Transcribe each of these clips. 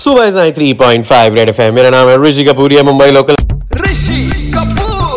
सुबह nine three point five red FM मेरा नाम है ऋषि कपूरिया मुंबई लोकल। ऋषि कपूर।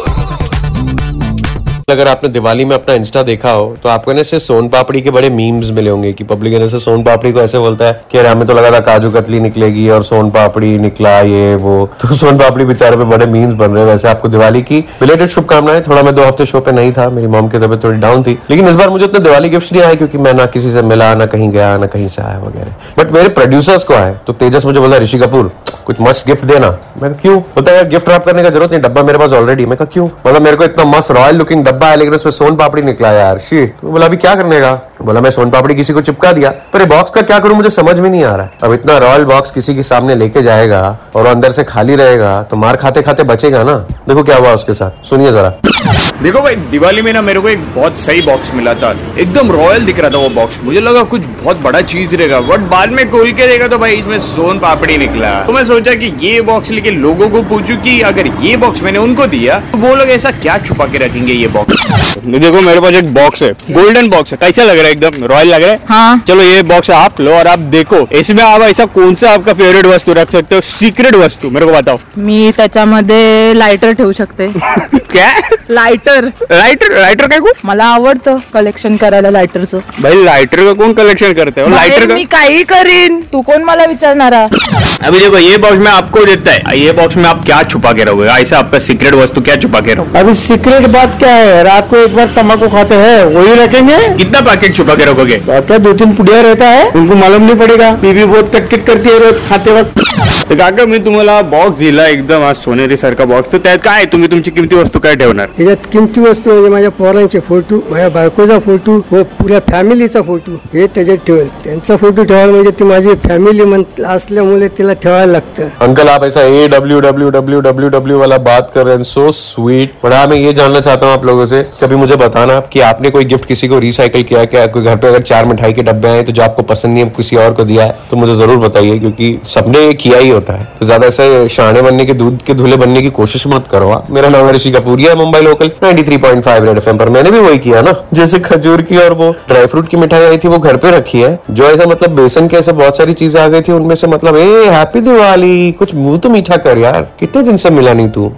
अगर आपने दिवाली में अपना इंस्टा देखा हो तो आपको ना सोन पापड़ी के बड़े मीम्स मिले होंगे कि पब्लिक ऐसे सोन पापड़ी को ऐसे बोलता है कि अरे हमें तो लगा था काजू कतली निकलेगी और सोन पापड़ी निकला, ये, वो। तो सोन पापड़ी बेचारे पे बड़े मीम्स बन रहे हैं वैसे आपको दिवाली की रिलेटेड शुभकामनाएँ। थोड़ा मैं दो हफ़्ते शो पे नहीं था, मेरी मॉम की तबियत थोड़ी डाउन थी। लेकिन इस बार मुझे उतने दिवाली गिफ्ट नहीं आए क्योंकि मैं ना किसी से मिला, ना कहीं गया, ना कहीं से आया वगैरह। बट मेरे प्रोड्यूसर्स को आए तो तेजस मुझे बोला, ऋषि कपूर कुछ मस्त गिफ्ट देना। मैं क्यों? बोलता यार गिफ्ट रैप करने का ज़रूरत नहीं, डब्बा मेरे पास ऑलरेडी मैं क्यों? मतलब मेरे को इतना मस्त रॉयल लुकिंग डब्बा है, लेकिन उसमें सोन पापड़ी निकला यार। शीट तो बोला, अभी क्या करने का? बोला, मैं सोन पापड़ी किसी को चिपका दिया, पर बॉक्स का क्या करूँ, मुझे समझ में नहीं आ रहा अब इतना रॉयल बॉक्स किसी के सामने लेके जाएगा और अंदर से खाली रहेगा तो मार खाते खाते बचेगा ना? देखो क्या हुआ उसके साथ। सुनिए जरा। देखो भाई दिवाली में ना मेरे को एक बहुत सही बॉक्स मिला था। एकदम रॉयल दिख रहा था वो बॉक्स मुझे लगा कुछ बहुत बड़ा चीज़ रहेगा बट बाद में खोल के देखा तो भाई इसमें सोन पापड़ी निकला। तो मैं सोचा कि ये बॉक्स लेके लोगों को पूछूँ कि अगर ये बॉक्स मैंने उनको दिया तो वो लोग ऐसा क्या छुपा के रखेंगे ये बॉक्स देखो मेरे पास एक बॉक्स है। गोल्डन बॉक्स है। कैसा लग रहा है एकदम? रॉयल लग रहा है? हाँ। चलो ये बॉक्स आप लो और आप देखो। इसमें आप ऐसा कौन सा आपका फेवरेट वस्तु रख सकते हो? सीक्रेट वस्तु मेरे को बताओ। मी त्याच्यामध्ये लाइटर ठेवू शकते क्या? लायटर राइटर राइटर काय को मला आवडतं कलेक्शन करायला लायटरचं भाई लाइटर का कौन कलेक्शन करते हो लाइटर का? मी काही करीन. तू कोण मला विचारणारा? अभी देखो ये बॉक्स में आपको देता है। ये बॉक्स में आप क्या छुपा के रहोगे? ऐसा आपका सीक्रेट वस्तु क्या छुपा के रहोगे? अभी सीक्रेट बात क्या है? रात को एक बार तम्बाकू खाते हैं वही रखेंगे? कितना पैकेट छुपा के रखोगे? क्या दो तीन पुड़िया रहता है? उनको मालूम नहीं पड़ेगा। बीबी बहुत कटकिट करती है रोज खाते वक्त। तर काका मी तुम्हाला बॉक्स दिला एकदम आज सोनेरी सारखा बॉक्स तर त्यात काय तुम्ही तुमची किमती वस्तू काय ठेवणार? त्याच्यात किमती वस्तू म्हणजे माझ्या पोरांचे फ़ोटो माझ्या बायकोचा फ़ोटो व पुऱ्या फॅमिलीचा फ़ोटो हे त्याच्यात ठेवेल. त्यांचा फ़ोटो ठेवायला म्हणजे ती माझी फॅमिली असल्यामुळे तिला ठेवायला लागतं. अंकल आप ऐसा A W W W W W वाला बात कर रहे हैं सो स्वीट हाँ मैं ये जानना चाहता हूँ आप लोगों से कभी मुझे बताना कि आपने कोई गिफ्ट किसी को रिसाइकिल किया क्या कोई घर पे अगर चार मिठाई के डब्बे आए तो जो आपको पसंद नहीं है किसी और को दिया है? तो मुझे ज़रूर बताइए क्योंकि सबने ये किया ही होता है। तो ज़्यादा ऐसे शाणे बनने के दूध के धुले बनने की कोशिश मत करो मेरा नाम ऋषि है Kapooria Mumbai local 93.5 red FM पर। मैंने भी वही किया ना। जैसे खजूर की और वो ड्राई फ्रूट की मिठाई आई थी वो घर पे रखी है। जो ऐसा मतलब बेसन के ऐसे बहुत सारी चीज़ें आ गई थी उनमें से मतलब ए हैप्पी दिवाली! कुछ मुँह तो मीठा कर यार। कितने दिन से मिला नहीं तू?